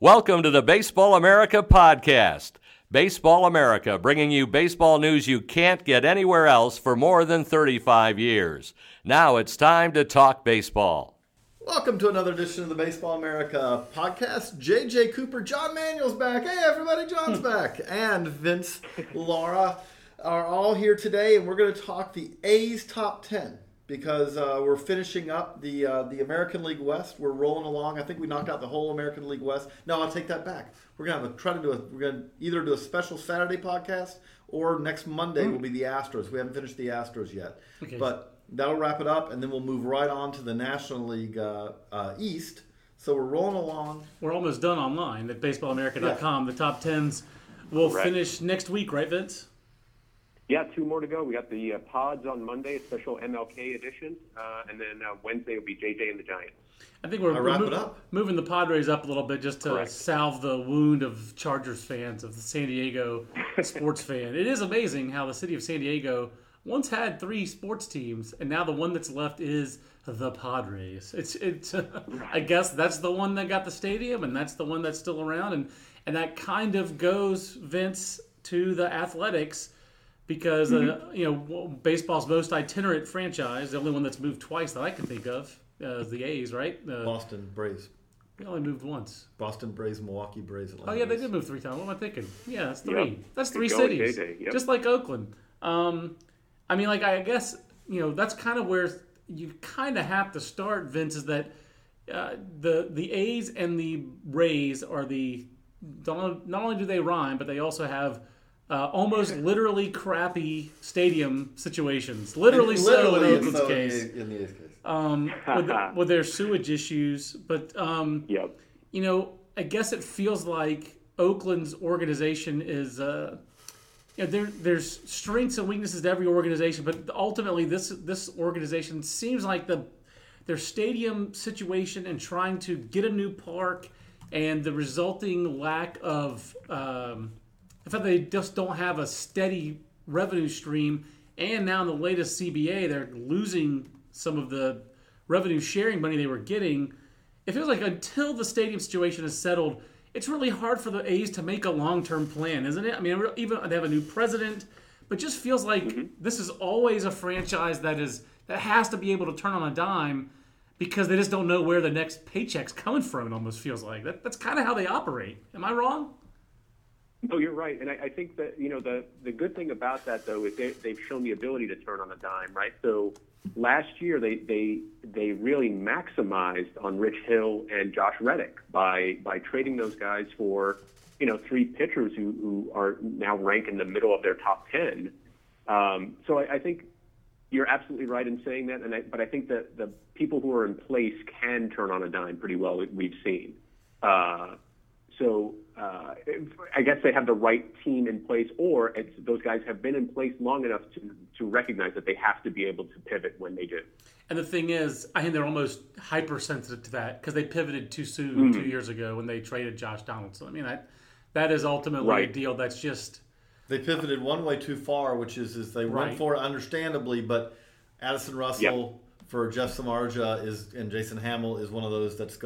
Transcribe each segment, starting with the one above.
Welcome to the Baseball America podcast. Baseball America, bringing you baseball news you can't get anywhere else for more than 35 years. Now it's time to talk baseball. Welcome to another edition of the Baseball America podcast. JJ Cooper, John Manuel's back. Hey, everybody, John's hmm. back. And Vince, Lara are all here today, and we're going to talk the A's top 10 because uh, we're finishing up the uh, the American League West. We're rolling along. I think we knocked out the whole American League West. No, I'll take that back. We're gonna have a, try to do a. We're gonna either do a special Saturday podcast or next Monday will be the Astros. We haven't finished the Astros yet, Okay. but that'll wrap it up, and then we'll move right on to the National League uh, uh, East. So we're rolling along. We're almost done online at baseballamerica.com. The top tens will Correct. finish next week, right, Vince? Yeah, two more to go. We got the uh, pods on Monday, a special MLK edition, uh, and then uh, Wednesday will be JJ and the Giants. I think we're, I we're wrap it up. moving the Padres up a little bit just to Correct. salve the wound of Chargers fans, of the San Diego sports fan. It is amazing how the city of San Diego once had three sports teams, and now the one that's left is the Padres. It's it's. I guess that's the one that got the stadium, and that's the one that's still around, and and that kind of goes Vince to the Athletics because uh, you know baseball's most itinerant franchise, the only one that's moved twice that I can think of, uh, is the A's, right? Uh, Boston Braves, they only moved once. Boston Braves, Milwaukee Braves. Oh yeah, they did move three times. What am I thinking? Yeah, that's three. Yep. That's three going, cities, JJ. Yep. just like Oakland. Um, I mean, like I guess you know that's kind of where you kind of have to start, Vince. Is that uh, the the A's and the Rays are the not only do they rhyme, but they also have. Uh, almost literally crappy stadium situations. Literally, so in Literally, Oakland's so case. in the, in the A's case. um, with, with their sewage issues. But um, Yep. you know, I guess it feels like Oakland's organization is. Uh, you know, there, there's strengths and weaknesses to every organization, but ultimately, this this organization seems like the their stadium situation and trying to get a new park and the resulting lack of um, the fact they just don't have a steady revenue stream, and now in the latest CBA, they're losing some of the revenue sharing money they were getting. It feels like until the stadium situation is settled, it's really hard for the A's to make a long term plan, isn't it? I mean, even they have a new president, but just feels like mm-hmm. this is always a franchise that is that has to be able to turn on a dime because they just don't know where the next paycheck's coming from. It almost feels like that, that's kind of how they operate. Am I wrong? No, you're right, and I, I think that you know the the good thing about that though is they, they've shown the ability to turn on a dime, right? So last year they they they really maximized on Rich Hill and Josh Reddick by by trading those guys for you know three pitchers who who are now ranked in the middle of their top ten. Um, so I, I think you're absolutely right in saying that, and I, but I think that the people who are in place can turn on a dime pretty well. We've seen. Uh, so uh, I guess they have the right team in place, or it's, those guys have been in place long enough to, to recognize that they have to be able to pivot when they do. And the thing is, I think they're almost hypersensitive to that because they pivoted too soon two years ago when they traded Josh Donaldson. I mean, that that is ultimately a deal that's just They pivoted one way too far, which is is they Right. went for it understandably, but Addison Russell for Jeff Samardzija is and Jason Hammel is one of those that's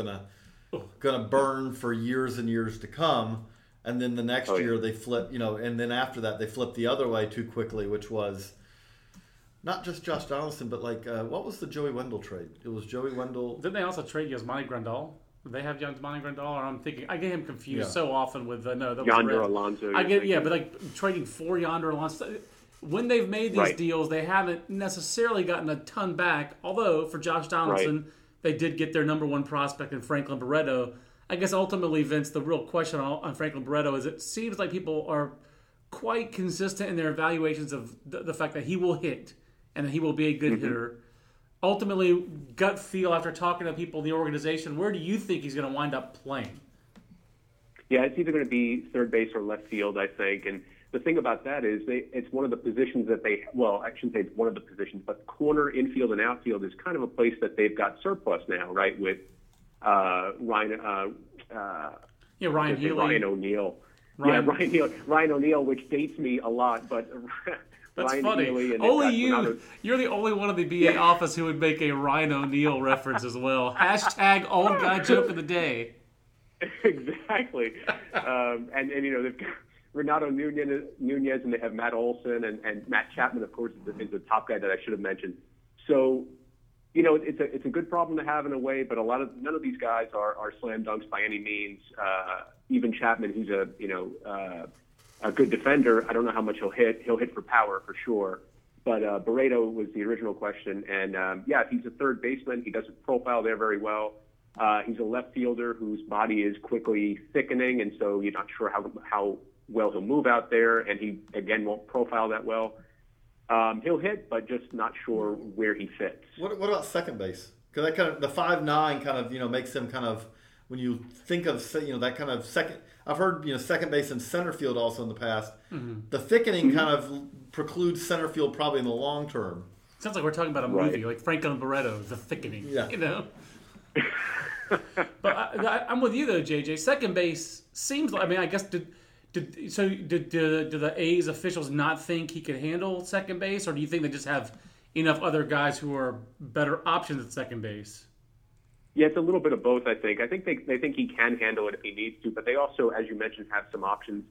gonna gonna burn for years and years to come. And then the next Oh, yeah. year they flip, you know, and then after that they flip the other way too quickly, which was not just Josh Donaldson, but like uh, what was the Joey Wendle trade? It was Joey Wendle. Didn't they also trade Yasmani Grandal? Did they have Yasmani Grandal? Or I'm thinking, I get him confused Yeah. so often with uh, no, that was Yonder Red. Alonso. I you're get yeah, but like trading for Yonder Alonso. When they've made these Right. deals, they haven't necessarily gotten a ton back. Although for Josh Donaldson, they did get their number one prospect in Franklin Barreto. I guess ultimately, Vince, the real question on, Franklin Barreto is it seems like people are quite consistent in their evaluations of the, the fact that he will hit and that he will be a good mm-hmm. hitter. Ultimately, gut feel after talking to people in the organization, where do you think he's going to wind up playing? Yeah, it's either going to be third base or left field, I think. And the thing about that is they, it's one of the positions that they, well, I shouldn't say it's one of the positions, but corner, infield, and outfield is kind of a place that they've got surplus now, right? With uh, Ryan, uh, uh, Yeah, Ryan Healy. Ryan O'Neal. Ryan- Yeah, Ryan Neal, Ryan O'Neal, which dates me a lot, but That's Ryan funny. Healy and Only you. Renato- You're the only one in the BA office who would make a Ryan O'Neal reference as well. Hashtag old guy joke of the day. exactly. um, and, and, you know, they've got Renato Nunez, Nunez and they have Matt Olson and, and Matt Chapman, of course, is the, is the top guy that I should have mentioned. So, you know, it's a, it's a good problem to have in a way, but a lot of, none of these guys are, are slam dunks by any means. Uh, even Chapman, who's a, you know, uh, a good defender, I don't know how much he'll hit. He'll hit for power for sure. But uh, Barreto was the original question. And um, yeah, he's a third baseman. He doesn't profile there very well. Uh, he's a left fielder whose body is quickly thickening, and so you're not sure how how well he'll move out there. And he again won't profile that well. Um, he'll hit, but just not sure where he fits. What, what about second base? Because that kind of the five nine kind of you know makes him kind of when you think of you know that kind of second. I've heard you know second base and center field also in the past. The thickening kind of precludes center field probably in the long term. Sounds like we're talking about a Right. movie, like Franklin Barreto, The Thickening. Yeah. You know? but I, I, I'm with you, though, JJ. Second base seems like, I mean, I guess, did. Did, so did, did, did the A's officials not think he could handle second base, or do you think they just have enough other guys who are better options at second base? Yeah, it's a little bit of both. I think. I think they they think he can handle it if he needs to, but they also, as you mentioned, have some options.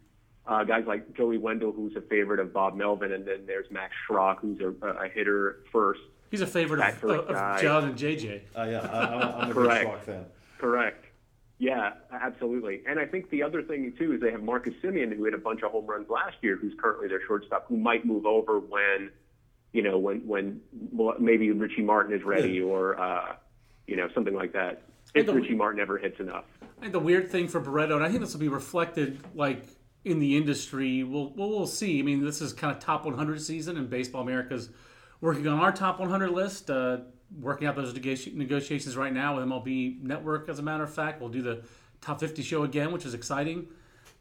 Uh, guys like Joey Wendle, who's a favorite of Bob Melvin, and then there's Max Schrock, who's a, a hitter first. He's a favorite That of, first of. John and JJ. Uh, yeah, I, I'm, I'm a Correct. big Schwab fan. Correct. Yeah, absolutely. And I think the other thing too is they have Marcus Semien, who hit a bunch of home runs last year, who's currently their shortstop, who might move over when, you know, when when maybe Richie Martin is ready, or uh, you know, something like that. If the- Richie Martin ever hits enough. I think the weird thing for Barreto, and I think this will be reflected like in the industry. We'll we'll, we'll see. I mean, this is kind of top 100 season, and Baseball America's working on our top 100 list, uh, working out those negotiations right now with MLB Network. As a matter of fact, we'll do the top 50 show again, which is exciting.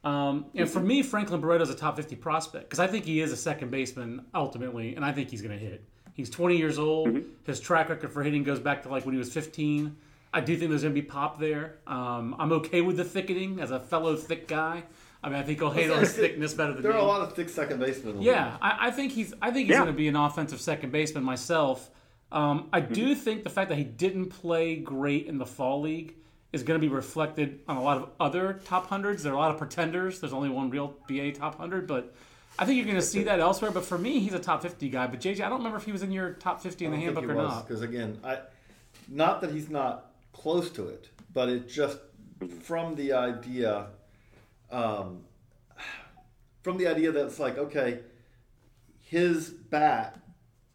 Um, and for me, Franklin Barreto is a top 50 prospect because I think he is a second baseman ultimately, and I think he's going to hit. He's 20 years old. His track record for hitting goes back to like when he was 15. I do think there's going to be pop there. Um, I'm okay with the thickening as a fellow thick guy. I mean, I think he'll handle his thickness better than There me. are a lot of thick second basemen. Yeah, I, I think he's. I think he's Yeah. going to be an offensive second baseman myself. Um, I do think the fact that he didn't play great in the fall league is going to be reflected on a lot of other top hundreds. There are a lot of pretenders. There's only one real BA top hundred, but I think you're going to see that elsewhere. But for me, he's a top 50 guy. But JJ, I don't remember if he was in your top 50 in the handbook or not. Because again, I not that he's not close to it, but it just from the idea, um, from the idea that it's like okay, his bat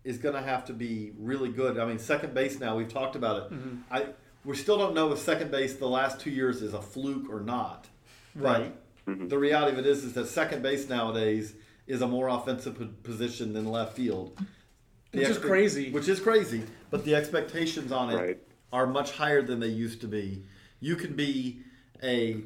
is going to have to be really good. I mean, second base now we've talked about it. Mm-hmm. I we still don't know if second base the last two years is a fluke or not. Right. But the reality of it is, is that second base nowadays is a more offensive position than left field. The Which is crazy. Which is crazy, but the expectations on it Right. are much higher than they used to be. You can be a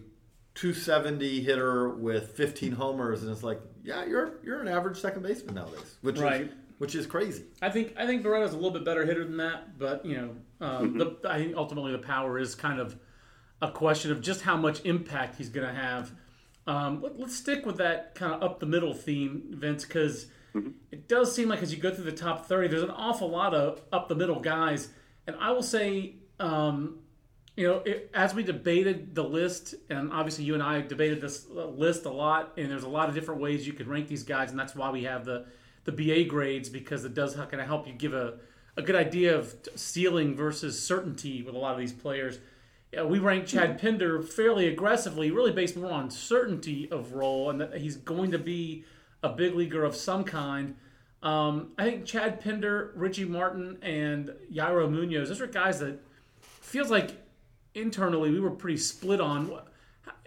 270 hitter with 15 homers, and it's like, yeah, you're you're an average second baseman nowadays, which Right. is which is crazy. I think I think Barreto's a little bit better hitter than that, but you know, um, the, I think ultimately the power is kind of a question of just how much impact he's going to have. Um, let, us stick with that kind of up the middle theme, Vince, because it does seem like as you go through the top thirty, there's an awful lot of up the middle guys, and I will say. Um, you know, it, as we debated the list, and obviously you and I debated this uh, list a lot, and there's a lot of different ways you could rank these guys, and that's why we have the the BA grades because it does kind of help you give a, a good idea of ceiling versus certainty with a lot of these players. Yeah, we rank Chad Pinder fairly aggressively, really based more on certainty of role, and that he's going to be a big leaguer of some kind. Um, I think Chad Pinder, Richie Martin, and Yairo Munoz, those are guys that feels like internally we were pretty split on.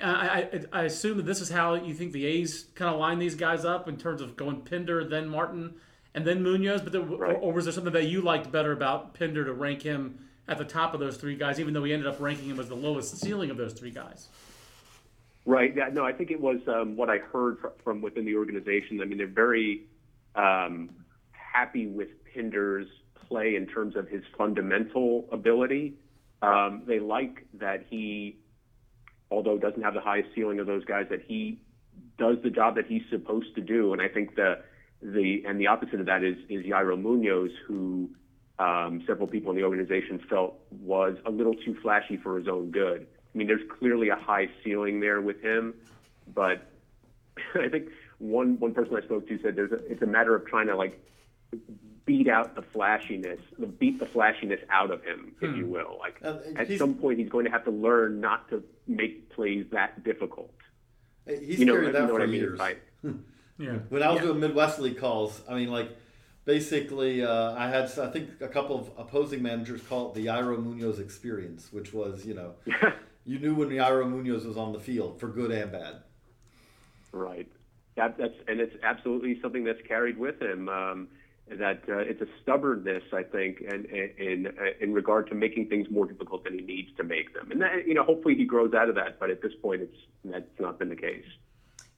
I, I, I assume that this is how you think the A's kind of line these guys up in terms of going Pinder, then Martin, and then Munoz. But there, Right. or, or was there something that you liked better about Pinder to rank him at the top of those three guys, even though we ended up ranking him as the lowest ceiling of those three guys? Right. Yeah, no, I think it was um, what I heard fr- from within the organization. I mean, they're very um, happy with Pinder's play in terms of his fundamental ability. Um, they like that he, although doesn't have the highest ceiling of those guys, that he does the job that he's supposed to do. And I think the the and the opposite of that is is Yairo Munoz, who um, several people in the organization felt was a little too flashy for his own good. I mean, there's clearly a high ceiling there with him, but I think one one person I spoke to said there's a, it's a matter of trying to like beat out the flashiness, beat the flashiness out of him, if you will. Like Uh, at some point, he's going to have to learn not to make plays that difficult. He's You know, carried you that know for what I mean? years. Yeah. When I was doing Midwest League calls, I mean, like, basically, uh, I had, I think, a couple of opposing managers call it the Yairo Munoz experience, which was, you know, you knew when Yairo Munoz was on the field for good and bad. Right. That, that's and it's absolutely something that's carried with him. Um, that uh, it's a stubbornness, I think, and in uh, in regard to making things more difficult than he needs to make them. And that, you know, hopefully he grows out of that. But at this point, it's that's not been the case.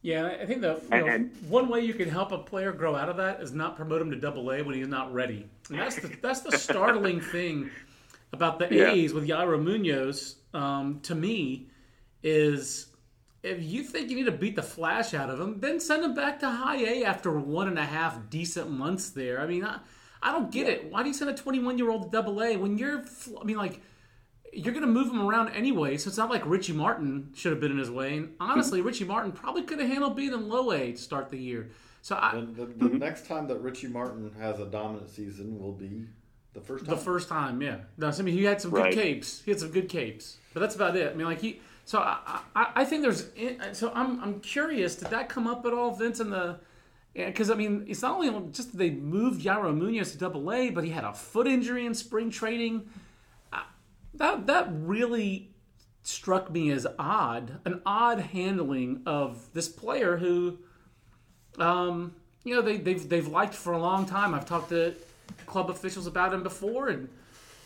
Yeah, I think the And- know, and- one way you can help a player grow out of that is not promote him to Double A when he's not ready. And that's the that's the startling thing about the Yeah. A's with Yairo Munoz. Um, to me, is if you think you need to beat the flash out of him, then send him back to High A after one and a half decent months there. I mean, I, I don't get it. Why do you send a 21 year old to Double A when you're? I mean, like you're going to move him around anyway, so it's not like Richie Martin should have been in his way. And honestly, hmm. Richie Martin probably could have handled being in low A to start the year. So I, And the, the next time that Richie Martin has a dominant season will be the first time. the first time, yeah. No, so, I mean, he had some good capes. He had some good capes, but that's about it. I mean, like he. So I, I, I think there's. So I'm, I'm curious. Did that come up at all, Vince? In the because I mean, it's not only just they moved Yairo Munoz to Double A, but he had a foot injury in spring training. That that really struck me as odd, an odd handling of this player who, um, you know, they, they've they've liked for a long time. I've talked to club officials about him before, and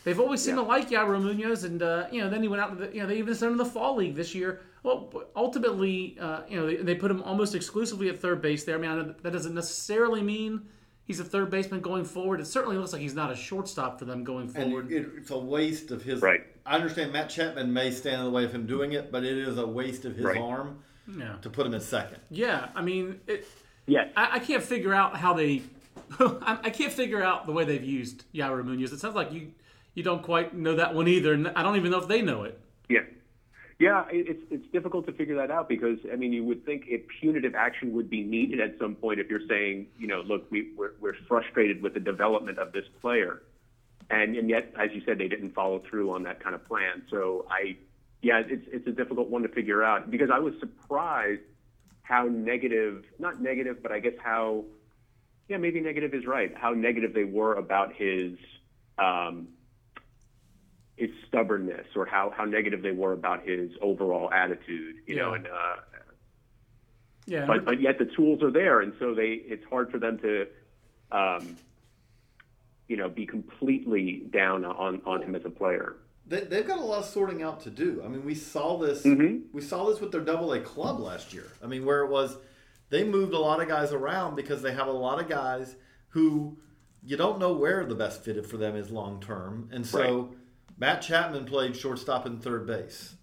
they've always seemed to like Yairo Munoz. And uh, you know, then he went out to the, you know, they even sent him to the fall league this year. Well, ultimately, uh, you know, they, they put him almost exclusively at third base there. I mean, I know that doesn't necessarily mean he's a third baseman going forward. It certainly looks like he's not a shortstop for them going and forward. it, it's a waste of his. Right. I understand Matt Chapman may stand in the way of him doing it, but it is a waste of his Right. arm yeah, to put him at second. yeah. I mean, it, Yes. I, I can't figure out how they. I, I can't figure out the way they've used Yairo Munoz. It sounds like you you don't quite know that one either, and I don't even know if they know it. Yeah. Yeah, it's it's difficult to figure that out because I mean you would think a punitive action would be needed at some point if you're saying you know look we we're, we're frustrated with the development of this player, and and yet as you said they didn't follow through on that kind of plan. So I yeah it's it's a difficult one to figure out because I was surprised how negative not negative but I guess how yeah maybe negative is right how negative they were about his um, his stubbornness or how, how negative they were about his overall attitude, you know, and uh, Yeah, but but yet the tools are there, and so they it's hard for them to, um, you know, be completely down on on him as a player. They, they've got a lot of sorting out to do. I mean, we saw this. Mm-hmm. We saw this with their Double A club last year. I mean, where it was, they moved a lot of guys around because they have a lot of guys who you don't know where the best fitted for them is long term, and so Matt Chapman played shortstop and third base.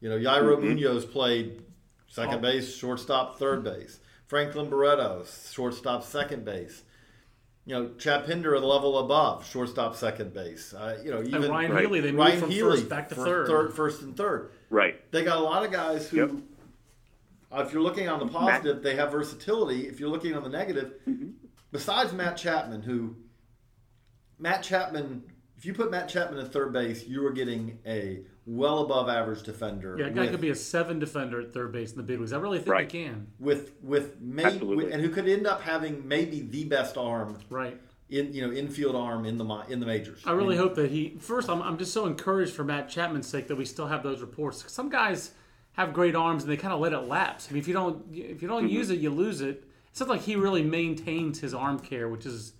You know, Yairo Mm-hmm. Munoz played second base, shortstop, third base. Franklin Barreto, shortstop, second base. You know, Chad Pinder a level above, shortstop, second base. Uh, you know, even and Ryan Right. Healy, they moved Ryan from Healy first back to for third. first and third. Right. They got a lot of guys who, Yep. uh, if you're looking on the positive, they have versatility. If you're looking on the negative, Mm-hmm. besides Matt Chapman, who Matt Chapman, if you put Matt Chapman at third base, you are getting a well above average defender. Yeah, a guy with, could be a seven defender at third base in the big leagues. I really think Right. he can. with with may, Absolutely. and who could end up having maybe the best arm Right. in you know infield arm in the in the majors. I really mean, hope that he. First, I'm, I'm just so encouraged for Matt Chapman's sake that we still have those reports. Some guys have great arms and they kind of let it lapse. I mean, if you don't if you don't Mm-hmm. use it, you lose it. It's not like he really maintains his arm care, which is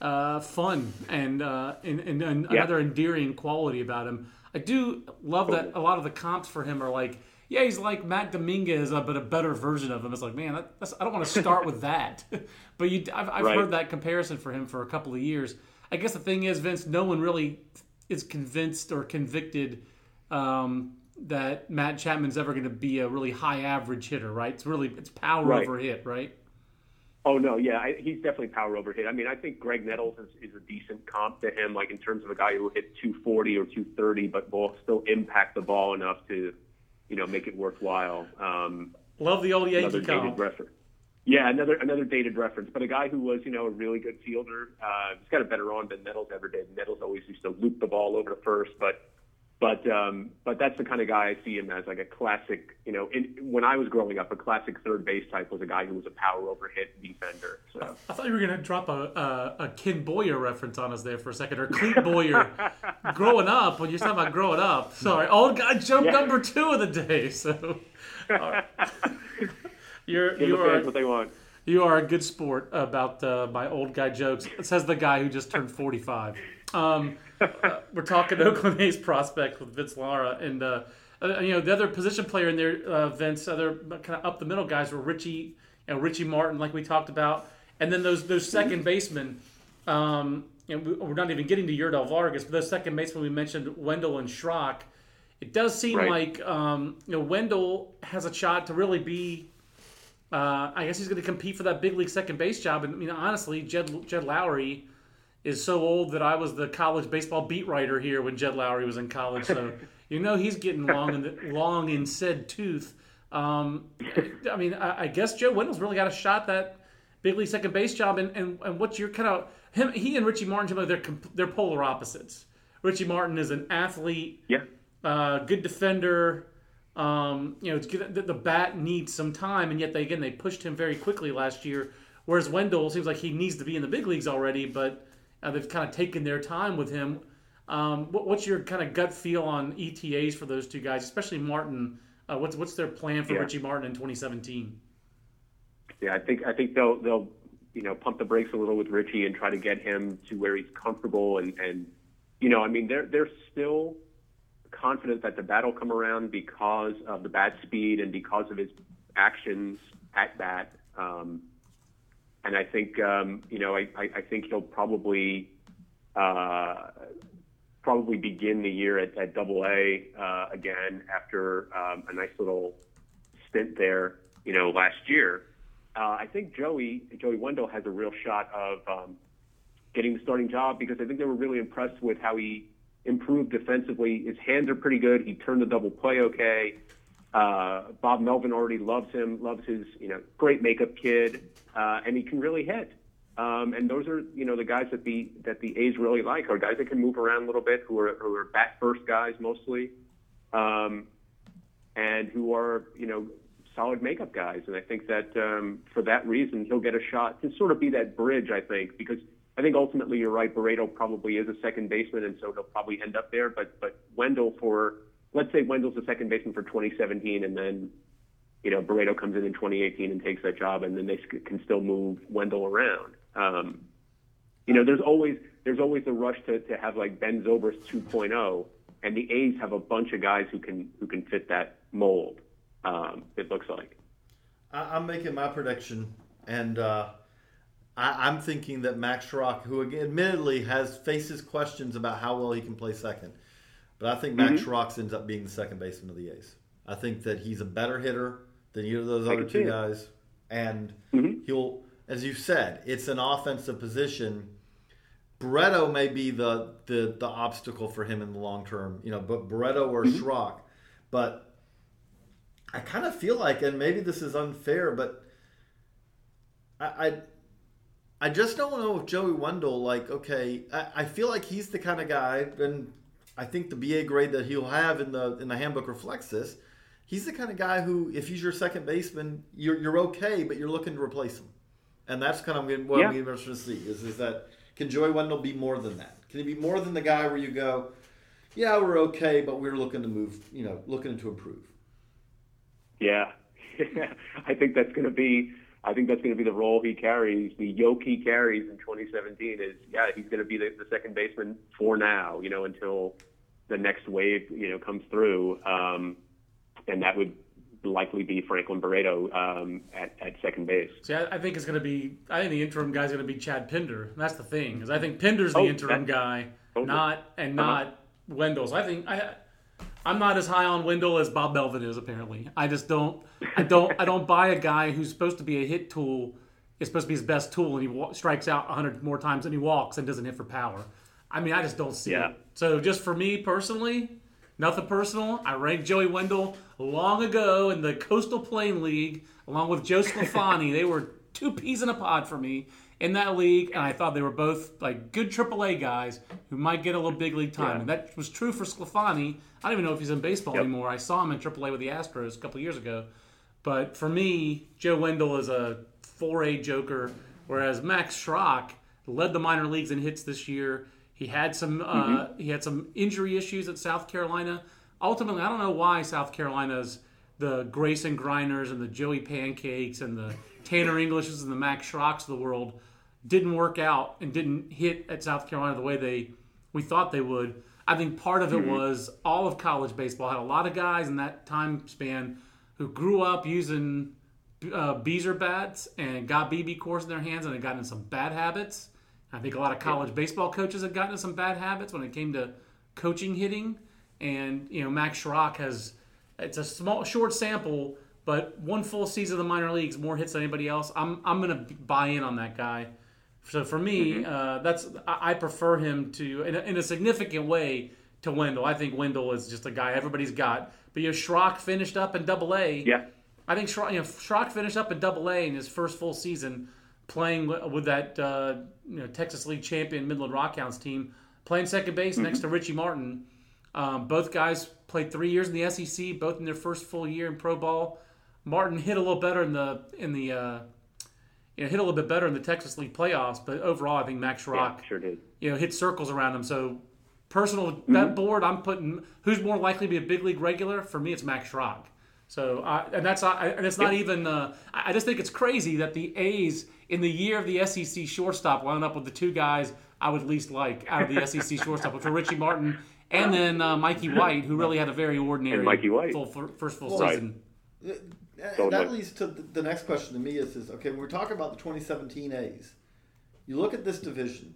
uh, fun and, uh, and, and, and Yeah. another endearing quality about him. I do love that a lot of the comps for him are like yeah, he's like Matt Dominguez, uh, but a better version of him. It's like, man, that, I don't want to start with that. but you, I've, I've Right. heard that comparison for him for a couple of years. I guess the thing is, Vince, no one really is convinced or convicted um, that Matt Chapman's ever going to be a really high average hitter, right? It's really it's power Right. over hit, right? Oh no, yeah, I, he's definitely power over hit. I mean, I think Graig Nettles is, is a decent comp to him, like in terms of a guy who will hit 240 or 230, but will still impact the ball enough to, you know, make it worthwhile. Um, Love the old Yankee comp. reference. Yeah, another another dated reference, but a guy who was, you know, a really good fielder. Uh, he's got a better arm than Nettles ever did. Nettles always used to loop the ball over to first, but but um, but that's the kind of guy I see him as, like a classic. You know, in, when I was growing up, a classic third base type was a guy who was a power over hit defender. So. I thought you were going to drop a, a, a Ken Boyer reference on us there for a second, or Clete Boyer. growing up, when you're talking about growing up. Sorry, old guy joke Yeah. number two of the day. So, right. you're Give you the fans are what they want. you are a good sport about uh, my old guy jokes. Says the guy who just turned 45. Um, uh, we're talking Oakland A's prospect with Vince Lara, and uh, uh, you know the other position player in there, uh, Vince. Other kind of up the middle guys were Richie, you know, Richie Martin, like we talked about, and then those those second basemen. Um, and we, we're not even getting to Yurdel Vargas, but those second basemen we mentioned, Wendle and Schrock. It does seem Right. like um, you know Wendle has a shot to really be uh, I guess he's going to compete for that big league second base job. And I mean, honestly, Jed Jed Lowrie is so old that I was the college baseball beat writer here when Jed Lowrie was in college. So you know he's getting long in the, long in said tooth. Um, I mean, I, I guess Joe Wendle's really got a shot that big league second base job. And and, and what's your kind of him? He and Richie Martin, they're they're polar opposites. Richie Martin is an athlete Yeah. uh, good defender. Um, you know, it's good, the, the bat needs some time, and yet they again they pushed him very quickly last year. Whereas Wendle seems like he needs to be in the big leagues already, but uh, they've kind of taken their time with him. Um, what, what's your kind of gut feel on ETAs for those two guys, especially Martin? Uh, what's what's their plan for Yeah. Richie Martin in 2017? Yeah, I think I think they'll they'll you know pump the brakes a little with Richie and try to get him to where he's comfortable and and you know I mean they're they're still confident that the bat will come around because of the bat speed and because of his actions at bat. Um, and I think um, you know I, I, I think he'll probably uh, probably begin the year at, at Double A uh, again after um, a nice little stint there, you know, last year. Uh, I think Joey Joey Wendle has a real shot of um, getting the starting job because I think they were really impressed with how he improved defensively. His hands are pretty good. He turned the double play okay. Uh, Bob Melvin already loves him, loves his you know great makeup kid, uh, and he can really hit. Um, and those are you know the guys that the that the A's really like are guys that can move around a little bit, who are who are bat first guys mostly, um, and who are you know solid makeup guys. And I think that um, for that reason he'll get a shot to sort of be that bridge. I think because I think ultimately you're right. Barreto probably is a second baseman, and so he'll probably end up there. But but Wendle for let's say Wendle's the second baseman for 2017, and then you know Barreto comes in in 2018 and takes that job, and then they can still move Wendle around. Um, you know, there's always there's always a rush to, to have like Ben Zobrist 2.0, and the A's have a bunch of guys who can who can fit that mold. Um, it looks like. I'm making my prediction, and uh, I, I'm thinking that Max Schrock, who admittedly has faces questions about how well he can play second, but I think Max Schrock ends up being the second baseman of the A's. I think that he's a better hitter than either of those I other two guys, and he'll, as you said, it's an offensive position. Barreto may be the, the the obstacle for him in the long term, you know, but Barreto or Schrock, but I kind of feel like, and maybe this is unfair, but I, I, I just don't know if Joey Wendle, like, okay, I, I feel like he's the kind of guy, and I think the BA grade that he'll have in the in the handbook reflects this. He's the kind of guy who, if he's your second baseman, you're you're okay, but you're looking to replace him, and that's kind of what I'm Yeah. interested to see is is that can Joey Wendle be more than that? Can he be more than the guy where you go, yeah, we're okay, but we're looking to move, you know, looking to improve. Yeah, I think that's going to be. I think that's going to be the role he carries, the yoke he carries in 2017. Is yeah, he's going to be the, the second baseman for now, you know, until the next wave, you know, comes through. Um, and that would likely be Franklin Barreto um, at, at second base. See, I, I think it's going to be. I think the interim guy is going to be Chad Pinder. That's the thing, because I think Pinder's the Oh, interim guy, totally. not and Uh-huh. not Wendle's. I think I. I'm not as high on Wendle as Bob Melvin is. Apparently, I just don't. I don't. I don't buy a guy who's supposed to be a hit tool. Is supposed to be his best tool, and he wa- strikes out 100 more times than he walks and doesn't hit for power. I mean, I just don't see Yeah. it. So, just for me personally, nothing personal. I ranked Joey Wendle long ago in the Coastal Plain League, along with Joe Sclafani. they were two peas in a pod for me in that league, and I thought they were both like good AAA guys who might get a little big league time. Yeah. And that was true for Sclafani. I don't even know if he's in baseball Yep. anymore. I saw him in AAA with the Astros a couple years ago. But for me, Joe Wendle is a 4A joker, whereas Max Schrock led the minor leagues in hits this year. He had some uh, he had some injury issues at South Carolina. Ultimately, I don't know why South Carolina's the Grayson Greiners and the Joey Pankakes and the Tanner Englishes and the Max Schrocks of the world didn't work out and didn't hit at South Carolina the way they we thought they would. I think part of it was all of college baseball had a lot of guys in that time span who grew up using uh, BESR bats and got BBCORs in their hands and had gotten in some bad habits. I think a lot of college baseball coaches had gotten in some bad habits when it came to coaching hitting. And you know, Max Schrock has it's a small, short sample, but one full season of the minor leagues, more hits than anybody else. I'm I'm gonna buy in on that guy. So for me, uh, that's I, I prefer him to in a, in a significant way to Wendle. I think Wendle is just a guy everybody's got. But you know, Schrock finished up in Double A. Yeah. I think Schrock, you know, Schrock finished up in Double A in his first full season, playing with that uh, you know Texas League champion Midland Rockhounds team, playing second base next to Richie Martin. Um, both guys played three years in the SEC, both in their first full year in pro ball. Martin hit a little better in the in the uh, you know hit a little bit better in the Texas League playoffs, but overall I think Max Yeah, Schrock sure did. you know hit circles around him. So personal Mm-hmm. bet board, I'm putting who's more likely to be a big league regular. For me, it's Max Schrock. So I, and that's I, and it's not even. Uh, I I just think it's crazy that the A's in the year of the SEC shortstop wound up with the two guys I would least like out of the SEC shortstop, which were Richie Martin and then uh, Mikey White, who really had a very ordinary Mikey White. full, first full Right. season. And So that leads to the next question to me is, is okay, when we're talking about the 2017 A's, you look at this division,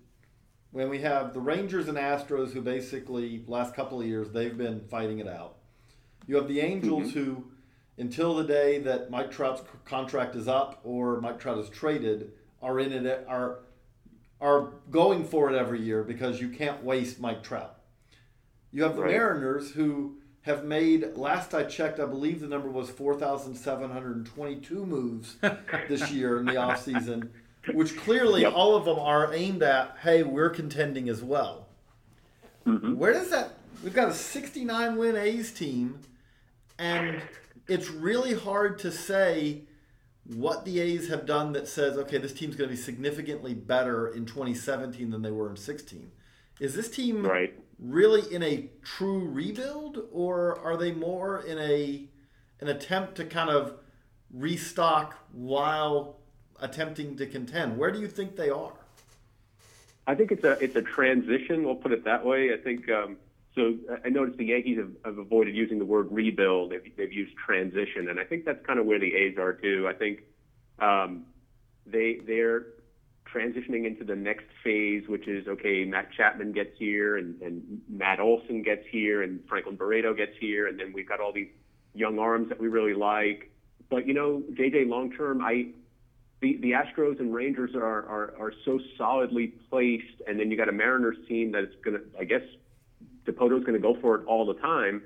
when we have the Rangers and Astros, who basically, last couple of years, they've been fighting it out. You have the Angels, mm-hmm. who, until the day that Mike Trout's contract is up or Mike Trout is traded, are in it, are, are going for it every year because you can't waste Mike Trout. You have the Right. Mariners who have made, last I checked, I believe the number was 4,722 moves this year in the offseason, which clearly Yep. all of them are aimed at, hey, we're contending as well. Mm-hmm. Where does that, we've got a 69 win A's team, and it's really hard to say what the A's have done that says, okay, this team's going to be significantly better in 2017 than they were in 16. Is this team Right. really in a true rebuild, or are they more in a an attempt to kind of restock while attempting to contend? Where do you think they are? I think it's a it's a transition. We'll put it that way. I think um, so. I noticed the Yankees have, have avoided using the word rebuild. They've, they've used transition, and I think that's kind of where the A's are too. I think um, they they're transitioning into the next phase, which is okay. Matt Chapman gets here, and, and Matt Olson gets here, and Franklin Barreto gets here, and then we've got all these young arms that we really like. But you know, JJ, long term, I the, the Astros and Rangers are, are, are so solidly placed, and then you got a Mariners team that's to, I guess, Dipoto's to go for it all the time.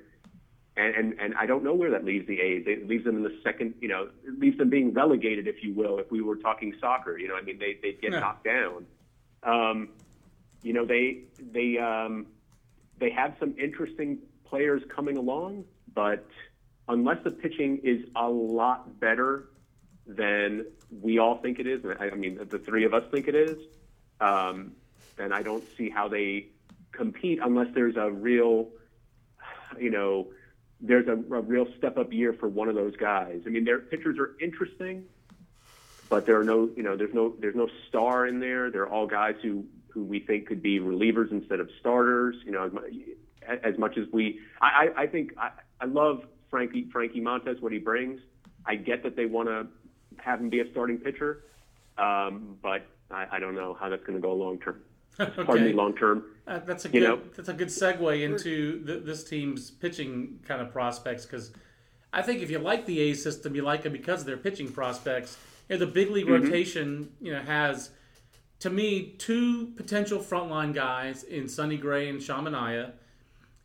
And, and, and I don't know where that leaves the A's. It leaves them in the second, you know, it leaves them being relegated, if you will, if we were talking soccer. You know, I mean, they, they'd get Yeah. knocked down. Um, you know, they, they, um, they have some interesting players coming along, but unless the pitching is a lot better than we all think it is, and I, I mean, the three of us think it is, um, then I don't see how they compete unless there's a real, you know, there's a, a real step up year for one of those guys. I mean, their pitchers are interesting, but there are no, you know, there's no, there's no star in there. They're all guys who, who we think could be relievers instead of starters. You know, as, as much as we, I, I think I, I love Frankie Frankie Montas, what he brings. I get that they want to have him be a starting pitcher, um, but I, I don't know how that's going to go long term. Pardon me, long term. Uh, that's a You good know? that's a good segue into th- this team's pitching kind of prospects because I think if you like the A system, you like them because of their pitching prospects. You know, the big Mm-hmm. league rotation, you know, has to me two potential frontline guys in Sonny Gray and Sean Manaea.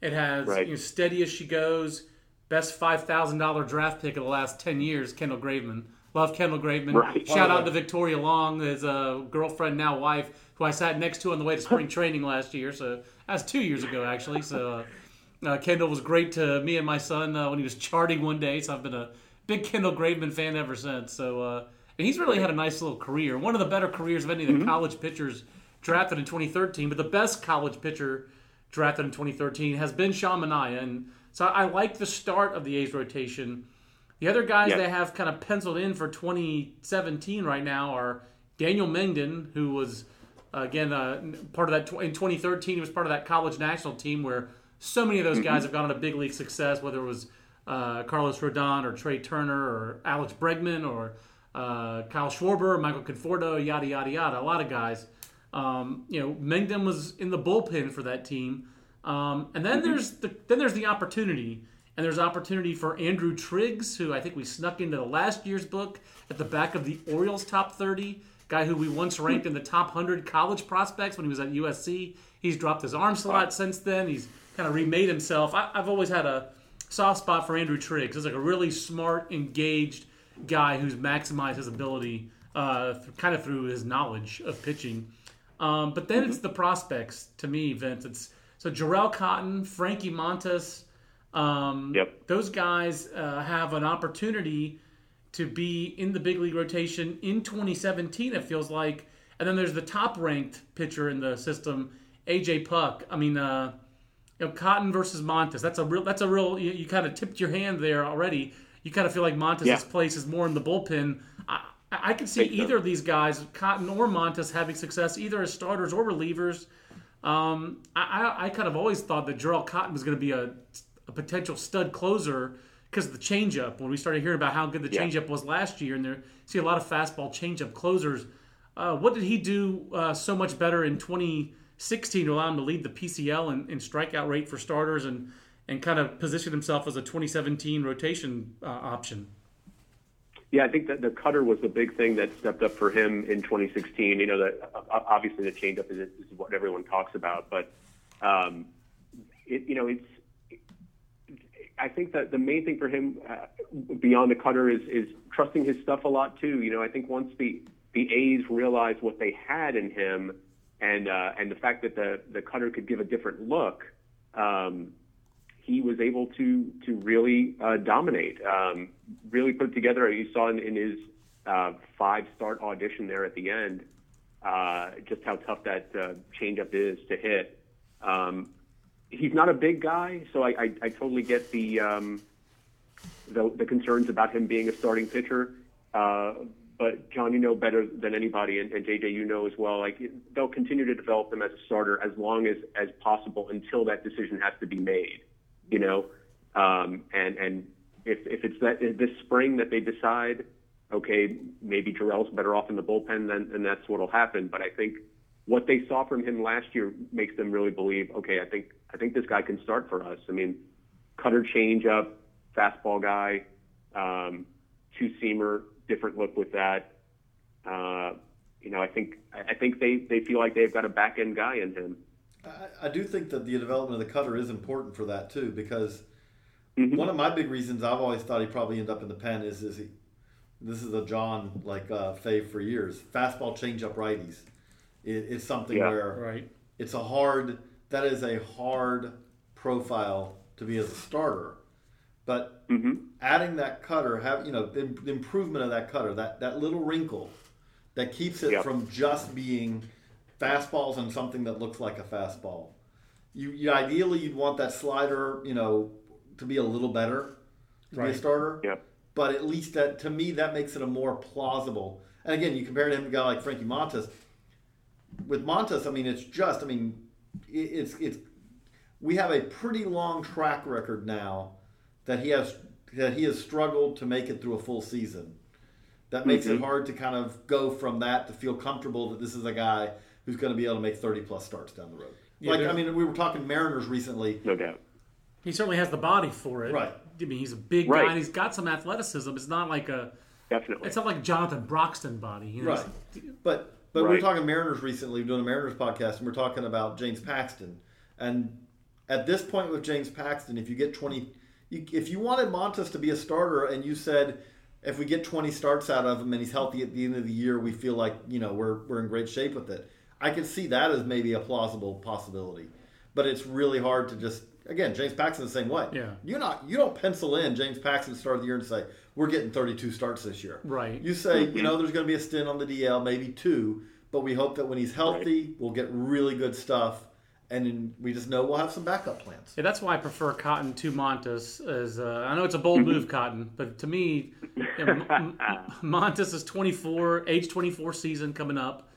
It has Right. you know, steady as she goes, best five thousand dollar draft pick of the last ten years, Kendall Graveman. Love Kendall Graveman. Right. Shout out to Victoria Long, his uh, girlfriend now wife, who I sat next to on the way to spring training last year. So that's two years ago actually. So uh, uh, Kendall was great to me and my son uh, when he was charting one day. So I've been a big Kendall Graveman fan ever since. So uh, and he's really had a nice little career. One of the better careers of any of the college pitchers drafted in 2013. But the best college pitcher drafted in 2013 has been Sean Manaea. And so I like the start of the A's rotation. The other guys Yeah. they have kind of penciled in for 2017 right now are Daniel Mengden, who was again uh, part of that tw- in 2013. He was part of that college national team where so many of those guys have gone on to big league success, whether it was uh, Carlos Rodon or Trea Turner or Alex Bregman or uh, Kyle Schwarber, Michael Conforto, yada yada yada. A lot of guys. Um, you know, Mengden was in the bullpen for that team, um, and then there's the then there's the opportunity, and there's opportunity for Andrew Triggs, who I think we snuck into the last year's book at the back of the Orioles top 30, guy who we once ranked in the top 100 college prospects when he was at USC. He's dropped his arm slot since then. He's kind of remade himself. I, I've always had a soft spot for Andrew Triggs. He's like a really smart, engaged guy who's maximized his ability uh, th- kind of through his knowledge of pitching. Um, but then it's the prospects to me, Vince. It's so Jharel Cotton, Frankie Montas. Um, Yep. Those guys uh, have an opportunity to be in the big league rotation in 2017. It feels like, and then there's the top ranked pitcher in the system, AJ Puk. I mean, uh, you know, Cotton versus Montas. That's a real. That's a real. You, you kind of tipped your hand there already. You kind of feel like Montas' Yeah. place is more in the bullpen. I, I could see either of these guys, Cotton or Montas, having success either as starters or relievers. Um, I, I, I kind of always thought that Jharel Cotton was going to be a, a potential stud closer because of the changeup. When we started hearing about how good the Yeah. changeup was last year, and there see a lot of fastball changeup closers. Uh, what did he do uh, so much better in 2016 to allow him to lead the PCL in, in strikeout rate for starters and and kind of position himself as a 2017 rotation uh, option? Yeah, I think that the cutter was the big thing that stepped up for him in 2016. You know, that obviously the changeup is, is what everyone talks about, but um, it, you know, it's. I think that the main thing for him, uh, beyond the cutter, is is trusting his stuff a lot too. You know, I think once the the A's realized what they had in him, and uh, and the fact that the the cutter could give a different look, um, he was able to to really uh, dominate, um, really put it together. You saw in, in his uh, five start audition there at the end uh, just how tough that uh, changeup is to hit. Um, he's not a big guy, so I, I, I totally get the, um, the the concerns about him being a starting pitcher. Uh, but John, you know better than anybody, and, and JJ, you know as well. Like they'll continue to develop him as a starter as long as as possible until that decision has to be made you know, um, and and if if it's that if this spring that they decide, okay, maybe Jharel's better off in the bullpen, then then that's what'll happen. But I think what they saw from him last year makes them really believe, okay, I think I think this guy can start for us. I mean, cutter changeup, fastball guy, um, two seamer, different look with that. Uh, you know, I think I think they they feel like they've got a back end guy in him. I, I do think that the development of the cutter is important for that too, because Mm-hmm. one of my big reasons I've always thought he'd probably end up in the pen is is he. This is a John like uh, fave for years. Fastball changeup righties. It, it's something Yeah. where Right. it's a hard. That is a hard profile to be as a starter, but mm-hmm. adding that cutter, have you know the, the improvement of that cutter, that that little wrinkle that keeps it Yep. from just being fastballs and something that looks like a fastball. You, you ideally you'd want that slider, you know, to be a little better to be a starter. Yep. But at least that to me that makes it a more plausible. And again, you compare him to a guy like Frankie Montas. With Montas, I mean, it's just, I mean, it, it's it's. We have a pretty long track record now that he has that he has struggled to make it through a full season. That makes Mm-hmm. it hard to kind of go from that to feel comfortable that this is a guy who's going to be able to make 30 plus starts down the road. like, I mean, we were talking Mariners recently. No doubt. He certainly has the body for it. Right. I mean, he's a big Right. guy and he's got some athleticism. It's not like a. Definitely. It's not like Jonathan Broxton body. You know? Right. But but we Right. were talking Mariners recently, we doing a Mariners podcast, and we are talking about James Paxton. And at this point with James Paxton, if you get twenty, you, if you wanted Montas to be a starter, and you said if we get twenty starts out of him and he's healthy at the end of the year, we feel like you know we're we're in great shape with it. I could see that as maybe a plausible possibility, but it's really hard to just. Again, James Paxton the same way. Yeah. You're not you don't pencil in James Paxton start of the year and say we're getting 32 starts this year. Right. You say, you know, there's going to be a stint on the DL, maybe two, but we hope that when he's healthy, we'll get really good stuff, and we just know we'll have some backup plans. Yeah, that's why I prefer Cotton to Montas. As uh, I know it's a bold move, Cotton, but to me, you know, M- M- Montas is 24, age 24 season coming up,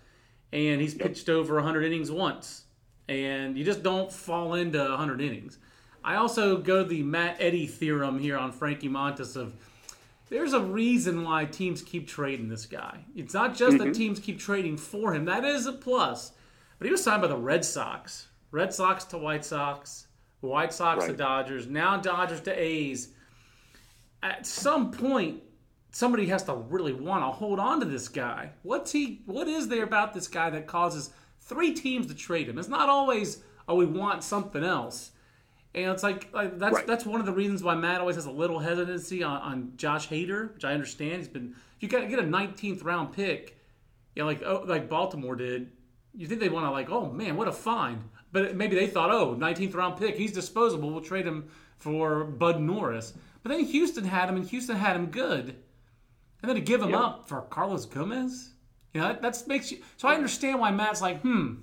and he's pitched over 100 innings once, and you just don't fall into 100 innings. I also go the Matt Eddy theorem here on Frankie Montas of there's a reason why teams keep trading this guy. It's not just that mm-hmm. teams keep trading for him. That is a plus. But he was signed by the Red Sox. Red Sox to White Sox, White Sox to Dodgers, now Dodgers to A's. At some point, somebody has to really want to hold on to this guy. What's he what is there about this guy that causes three teams to trade him? It's not always oh we want something else. And it's like, like that's Right. that's one of the reasons why Matt always has a little hesitancy on, on Josh Hader, which I understand. He's been you got to get a 19th round pick, you know, like oh, like Baltimore did. You think they want to like, oh man, what a find. But maybe they thought, oh, 19th round pick, he's disposable. We'll trade him for Bud Norris. But then Houston had him, and Houston had him good. And then to give him Yeah. up for Carlos Gomez, you know, that that's makes you. So I understand why Matt's like, hmm,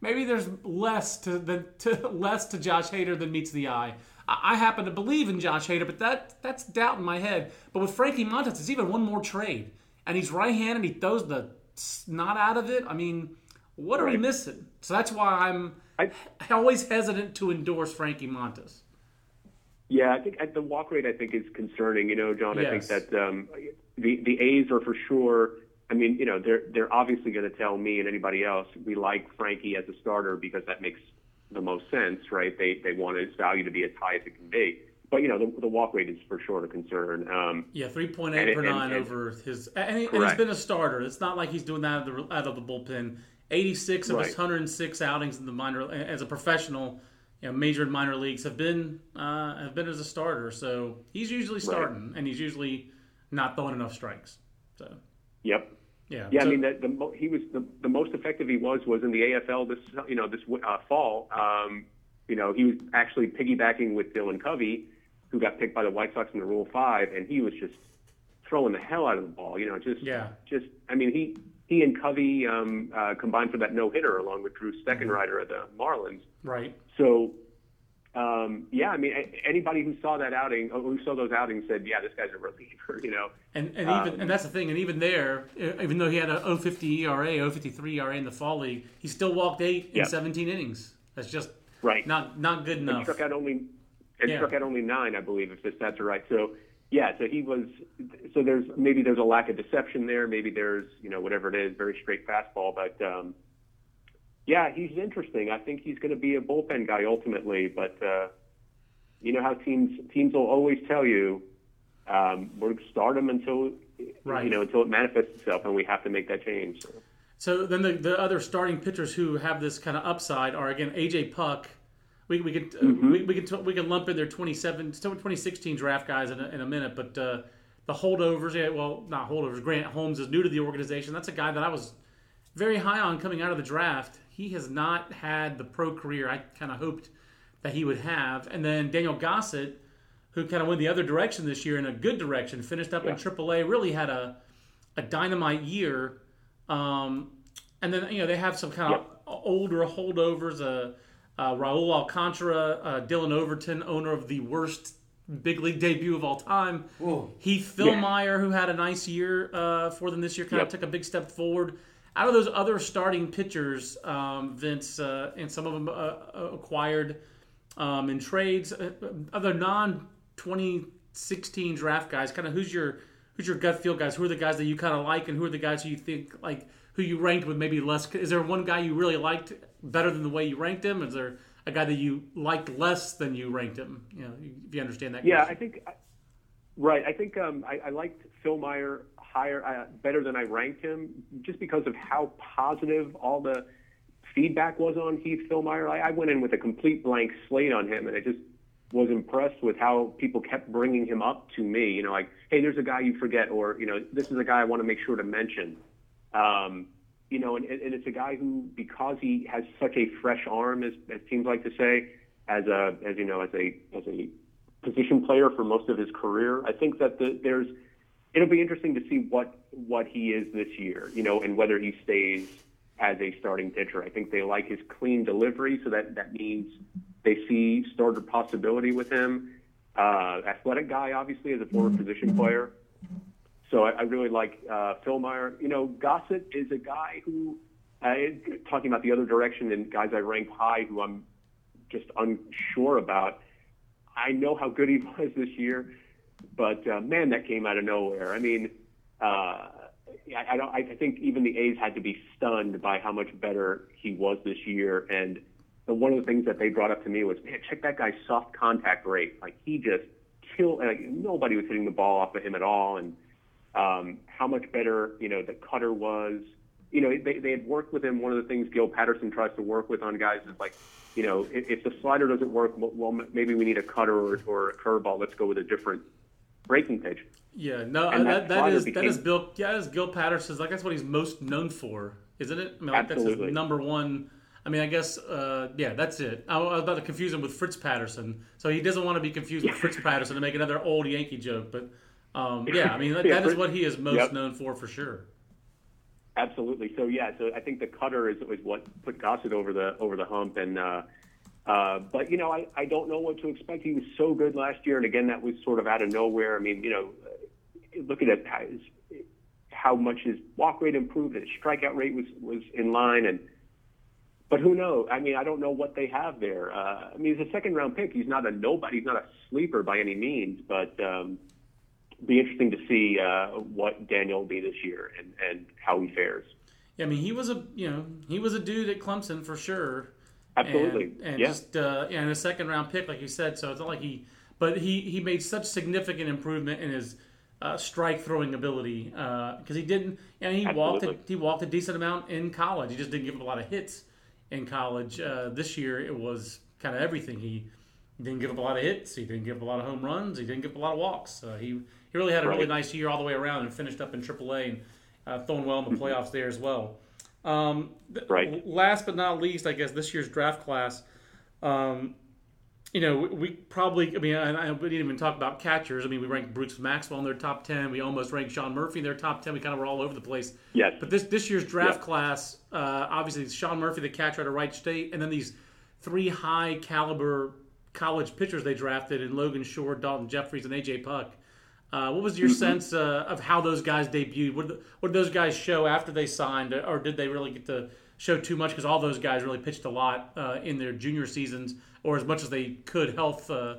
maybe there's less to the to less to Josh Hader than meets the eye. I, I happen to believe in Josh Hader, but that that's doubt in my head. But with Frankie Montas, it's even one more trade, and he's right-handed. He throws the snot out of it. I mean, what are we missing? So that's why I'm I, always hesitant to endorse Frankie Montas. Yeah, I think the walk rate, I think is concerning. You know, John, I think that um, the the A's are for sure. I mean, you know, they're they're obviously going to tell me and anybody else we like Frankie as a starter because that makes the most sense, right? They they want his value to be as high as it can be. But you know, the, the walk rate is for sure a concern. Um, Yeah, three point eight per and- nine and- over his, and, he, Correct. been a starter. It's not like he's doing that out of the, out of the bullpen. Eighty six of his hundred and six outings in the minor as a professional, you know, major and minor leagues have been uh, have been as a starter. So he's usually starting, and he's usually not throwing enough strikes. So yep. Yeah, Yeah, So- I mean, the, the mo- he was the, the most effective he was was in the AFL this you know this uh, fall. Um, you know, he was actually piggybacking with Dylan Covey, who got picked by the White Sox in the Rule Five, and he was just throwing the hell out of the ball. You know, just Yeah. just I mean, he he and Covey um, uh, combined for that no hitter along with Drew Steckenrider of the Marlins. right. So. Um, yeah, I mean, anybody who saw that outing, or who saw those outings, said, "Yeah, this guy's a reliever." You know, And and Um, even and that's the thing. And even there, even though he had a 050 ERA, 053 ERA in the fall league, he still walked eight in Yeah. 17 innings. That's just Right. not not good and enough. struck out only and Yeah. struck out only nine, I believe, if the stats are right. So yeah, so he was. So there's maybe there's a lack of deception there. Maybe there's you know whatever it is, very straight fastball. But um, yeah, he's interesting. I think he's going to be a bullpen guy ultimately. But uh, you know how teams teams will always tell you um, we're going to start him until Right. you know until it manifests itself, and we have to make that change. So, So then the, the other starting pitchers who have this kind of upside are again AJ Puk. We, we could uh, we, we could we could lump in their 27 2016 draft guys in a, in a minute, but uh, the holdovers, yeah, well not holdovers. Grant Holmes is new to the organization. That's a guy that I was very high on coming out of the draft. He has not had the pro career I kind of hoped that he would have. And then Daniel Gossett, who kind of went the other direction this year in a good direction, finished up in AAA, really had a a dynamite year. Um, and then you know they have some kind of older holdovers. Uh, uh, Raul Alcantara, uh, Dillon Overton, owner of the worst big league debut of all time. Heath Fillmyer, who had a nice year uh, for them this year, kind Yep. of took a big step forward. Out of those other starting pitchers, um, Vince, uh, and some of them uh, uh, acquired um, in trades, uh, other non 2016 draft guys, kind of who's your who's your gut feel guys? Who are the guys that you kind of like, and who are the guys who you think like who you ranked with maybe less? Is there one guy you really liked better than the way you ranked him? Is there a guy that you liked less than you ranked him? You know, if you understand that. Yeah, question. I think right. I think um, I, I liked Fillmyer higher, uh, better than I ranked him, just because of how positive all the feedback was on Heath Fillmyer. I, I went in with a complete blank slate on him, and I just was impressed with how people kept bringing him up to me. You know, like, hey, there's a guy you forget, or you know, this is a guy I want to make sure to mention. Um, you know, and, and it's a guy who, because he has such a fresh arm, as, as teams like to say, as a, as you know, as a, as a position player for most of his career. I think that the, there's, it'll be interesting to see what what he is this year. You know, and whether he stays as a starting pitcher. I think they like his clean delivery, so that that means they see starter possibility with him. Uh, athletic guy, obviously, as a former position player. So I, I really like uh, Fillmyer. You know, Gossett is a guy who, uh, talking about the other direction and guys I rank high who I'm just unsure about. I know how good he was this year, but uh, man, that came out of nowhere. I mean, uh, I, I don't. I think even the A's had to be stunned by how much better he was this year. And the, one of the things that they brought up to me was, man, check that guy's soft contact rate. Like he just killed. Like nobody was hitting the ball off of him at all, and um, how much better you know the cutter was. You know, they they had worked with him. One of the things Gil Patterson tries to work with on guys is like, you know, if, the slider doesn't work, well, maybe we need a cutter or, or a curveball. Let's go with a different breaking pitch. Yeah, no, And that, that that is that became- is Bill. Yeah, that is Gil Patterson's. Like that's what he's most known for, isn't it? I mean, like that's Absolutely. his number one. I mean, I guess, uh, yeah, that's it. I was about to confuse him with Fritz Patterson, so he doesn't want to be confused with Fritz Patterson to make another old Yankee joke. But um, yeah, I mean, that, Yeah, that is what he is most Yep. known for, for sure. Absolutely. So yeah, so I think the cutter is, is what put Gossett over the over the hump, and uh, uh, but you know I, I don't know what to expect. He was so good last year, and again that was sort of out of nowhere. I mean, you know, uh, look at how, how much his walk rate improved, his strikeout rate was was in line, and but who knows? I mean, I don't know what they have there. Uh, I mean, he's a second round pick. He's not a nobody. He's not a sleeper by any means, but. Um, be interesting to see uh, what Daniel will be this year and, and how he fares. Yeah, I mean, he was a you know he was a dude at Clemson for sure. Absolutely. and, and Yeah. just uh, and a second round pick, like you said. So it's not like he, but he he made such significant improvement in his uh, strike throwing ability because he didn't. And he walked a, he walked a decent amount in college. He just didn't give up a lot of hits in college. Uh, this year it was kind of everything. He didn't give up a lot of hits. He didn't give up a lot of home runs. He didn't give up a lot of walks. Uh, he he really had a really nice year all the way around and finished up in AAA and uh, throwing well in the playoffs there as well. Um, th- Right. Last but not least, I guess this year's draft class. Um, you know, we, we probably. I mean, I, I, we didn't even talk about catchers. I mean, we ranked Bruce Maxwell in their top ten. We almost ranked Sean Murphy in their top ten. We kind of were all over the place. Yes. But this this year's draft Yeah. class, uh, obviously, Sean Murphy, the catcher out of Wright State, and then these three high caliber college pitchers they drafted in Logan Shore, Daulton Jefferies, and AJ Puk. Uh, what was your Mm-hmm. sense uh, of how those guys debuted? What, did- what did those guys show after they signed, or did they really get to show too much? Because all those guys really pitched a lot uh, in their junior seasons, or as much as they could, health uh,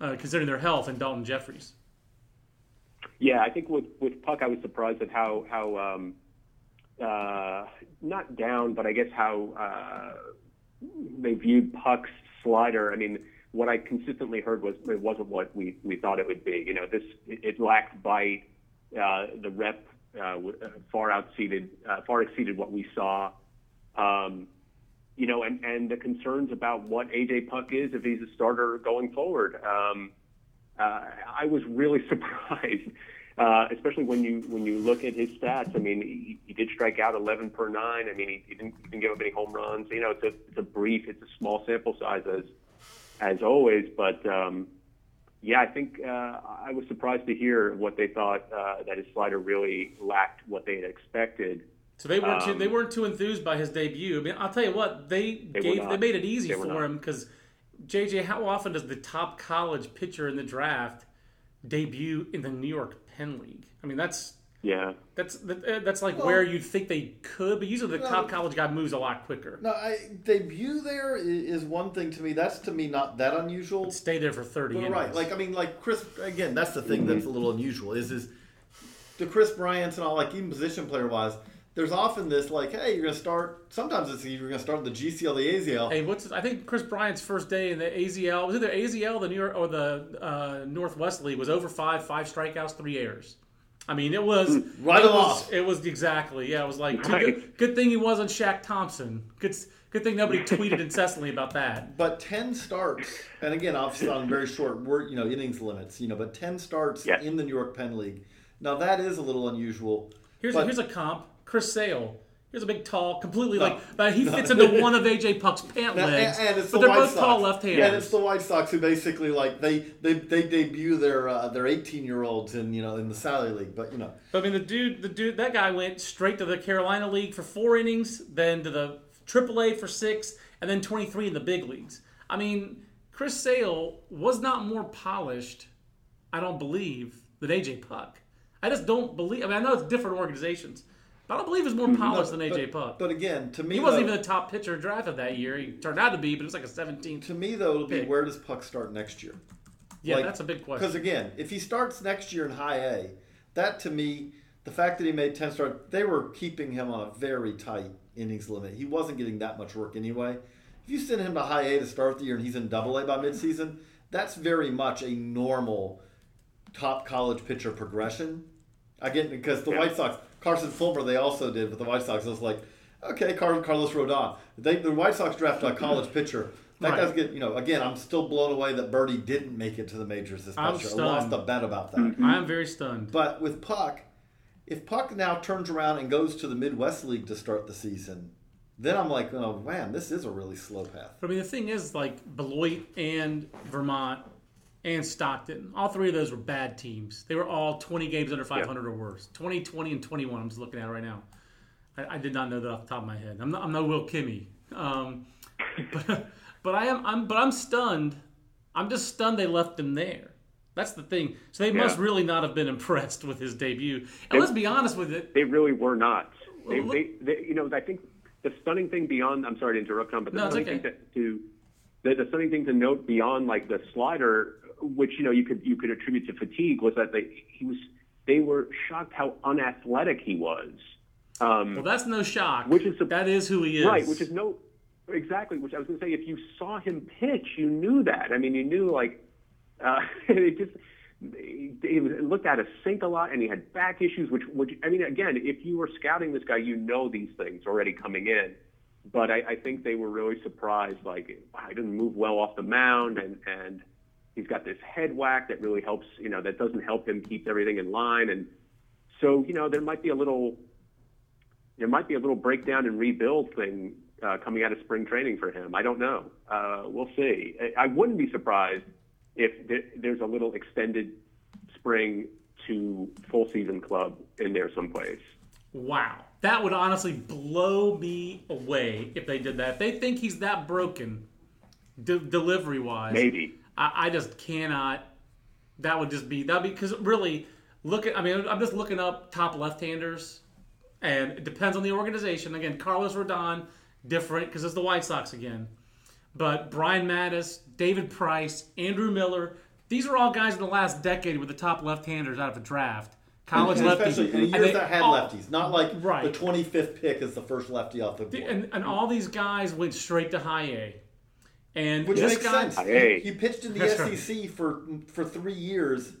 uh, considering their health. And Daulton Jefferies. Yeah, I think with with Puk, I was surprised at how how um, uh, not down, but I guess how uh, they viewed Puk's slider. I mean, what I consistently heard was it wasn't what we we thought it would be. You know, this it, it lacked bite. Uh, the rep uh, uh, far outseated, uh, far exceeded what we saw. Um, you know, and, and the concerns about what AJ Puk is if he's a starter going forward. Um, uh, I was really surprised, uh, especially when you when you look at his stats. I mean, he, he did strike out 11 per nine. I mean, he, he, didn't, he didn't give up any home runs. You know, it's a it's a brief, it's a small sample size as as always. But um, yeah, I think uh, I was surprised to hear what they thought uh, that his slider really lacked what they had expected. So they weren't too, Um, they weren't too enthused by his debut. I mean, I'll tell you what they, were gave they made it easy They for him because JJ, how often does the top college pitcher in the draft debut in the New York Penn League? I mean, that's Yeah. That's that, that's like where you'd think they could, but usually the No. top college guy moves a lot quicker. No, I, debut there is one thing to me. That's to me not that unusual. Stay there for thirty. But innings. right, like I mean, like Chris. Again, that's the thing that's a little unusual. Is is the Kris Bryant's and all like even position player wise. There's often this like, hey, you're gonna start. Sometimes it's you're gonna start in the GCL, the AZL. Hey, what's I think Kris Bryant's first day in the AZL was either AZL, the New York or the uh, Northwest League was over five, five strikeouts, three errors. I mean, it was mm, Right it along. was, it was exactly yeah. It was like Right. good, good thing he wasn't Shaq Thompson. Good good thing nobody tweeted incessantly about that. But ten starts, and again, obviously on very short, word, you know, innings limits. You know, but ten starts Yeah. in the New York Penn League. Now that is a little unusual. Here's but, here's a comp. Chris Sale. Here's a big, tall, completely No. like, but he No. fits into one of AJ Puk's pant and, legs. and it's but the they're White both Sox. tall left-handers. And it's the White Sox who basically like they they, they debut their uh, their 18 year olds in you know in the Sally league. But you know, But I mean, the dude, the dude, that guy went straight to the Carolina League for four innings, then to the AAA for six, and then 23 in the big leagues. I mean, Chris Sale was not more polished, I don't believe, than AJ Puk. I just don't believe. I mean, I know it's different organizations, but I don't believe he was more hmm, polished than AJ Puk. but again, to me, he wasn't though- even the top pitcher drafted that year. He turned out to be, but it was like a 17th. To me, though, it'll be where does Puk start next year? Yeah, that's a big question. Because again, if he starts next year in High A, that to me, the fact that he made ten starts, they were keeping him on a very tight innings limit. He wasn't getting that much work anyway. If you send him to High A to start the year and he's in Double A by midseason, that's very much a normal top college pitcher progression. Again, because the White Sox, Carson Fulmer, they also did with the White Sox. It was like, okay, Car- Carlos Rodon. They, the White Sox draft a college pitcher. That Right. guy's get you know. Again, I'm still blown away that Burdi didn't make it to the majors this I'm past year. I lost a bet about that. Mm-hmm. I am very stunned. But with Puk, if Puk now turns around and goes to the Midwest League to start the season, then I'm like, oh man, this is a really slow path. But I mean, the thing is, like Beloit and Vermont and Stockton, all three of those were bad teams. They were all 20 games under 500 or worse. 20, 20, and 21. I'm just looking at it right now. I, I did not know that off the top of my head. I'm, not, I'm no Will Kimmey. Um, but, but I am. I'm. But I'm stunned. I'm just stunned they left him there. That's the thing. So they must really not have been impressed with his debut. And let's be honest with it. They really were not. They, Well, they, they, you know, I think the stunning thing beyond. I'm sorry to interrupt, Tom, but the No, stunning okay. thing to, to the, the stunning thing to note beyond like the slider, which you know you could you could attribute to fatigue, was that they he was they were shocked how unathletic he was. Um, Well, that's no shock. Which is that is who he is. Right, which is no exactly. Which I was going to say, if you saw him pitch, you knew that. I mean, you knew like uh, it just he, he was- looked at a sink a lot, and he had back issues. Which, which I mean, again, if you were scouting this guy, you know these things already coming in. But I, I think they were really surprised. Like, wow, he doesn't move well off the mound, and and he's got this head whack that really helps. You know, that doesn't help him keep everything in line, and so you know there might be a little there might be a little breakdown and rebuild thing uh, coming out of spring training for him. I don't know. Uh, we'll see. I, I wouldn't be surprised if th- there's a little extended spring to full season club in there someplace. Wow. That would honestly blow me away if they did that. If they think he's that broken, de- delivery wise, Maybe. I, I just cannot. That would just be that because really look at. I mean, I'm just looking up top left-handers, and it depends on the organization. Again, Carlos Rodon, different because it's the White Sox again. But Brian Matusz, David Price, Andrew Miller, these are all guys in the last decade with the top left-handers out of a draft. College And lefties, especially in years they that had all- lefties, not like Right. the 25th pick is the first lefty off the board. and, and all these guys went straight to high A. And Which this makes guy, sense. Hey. He, he pitched in the That's right. SEC for for three years.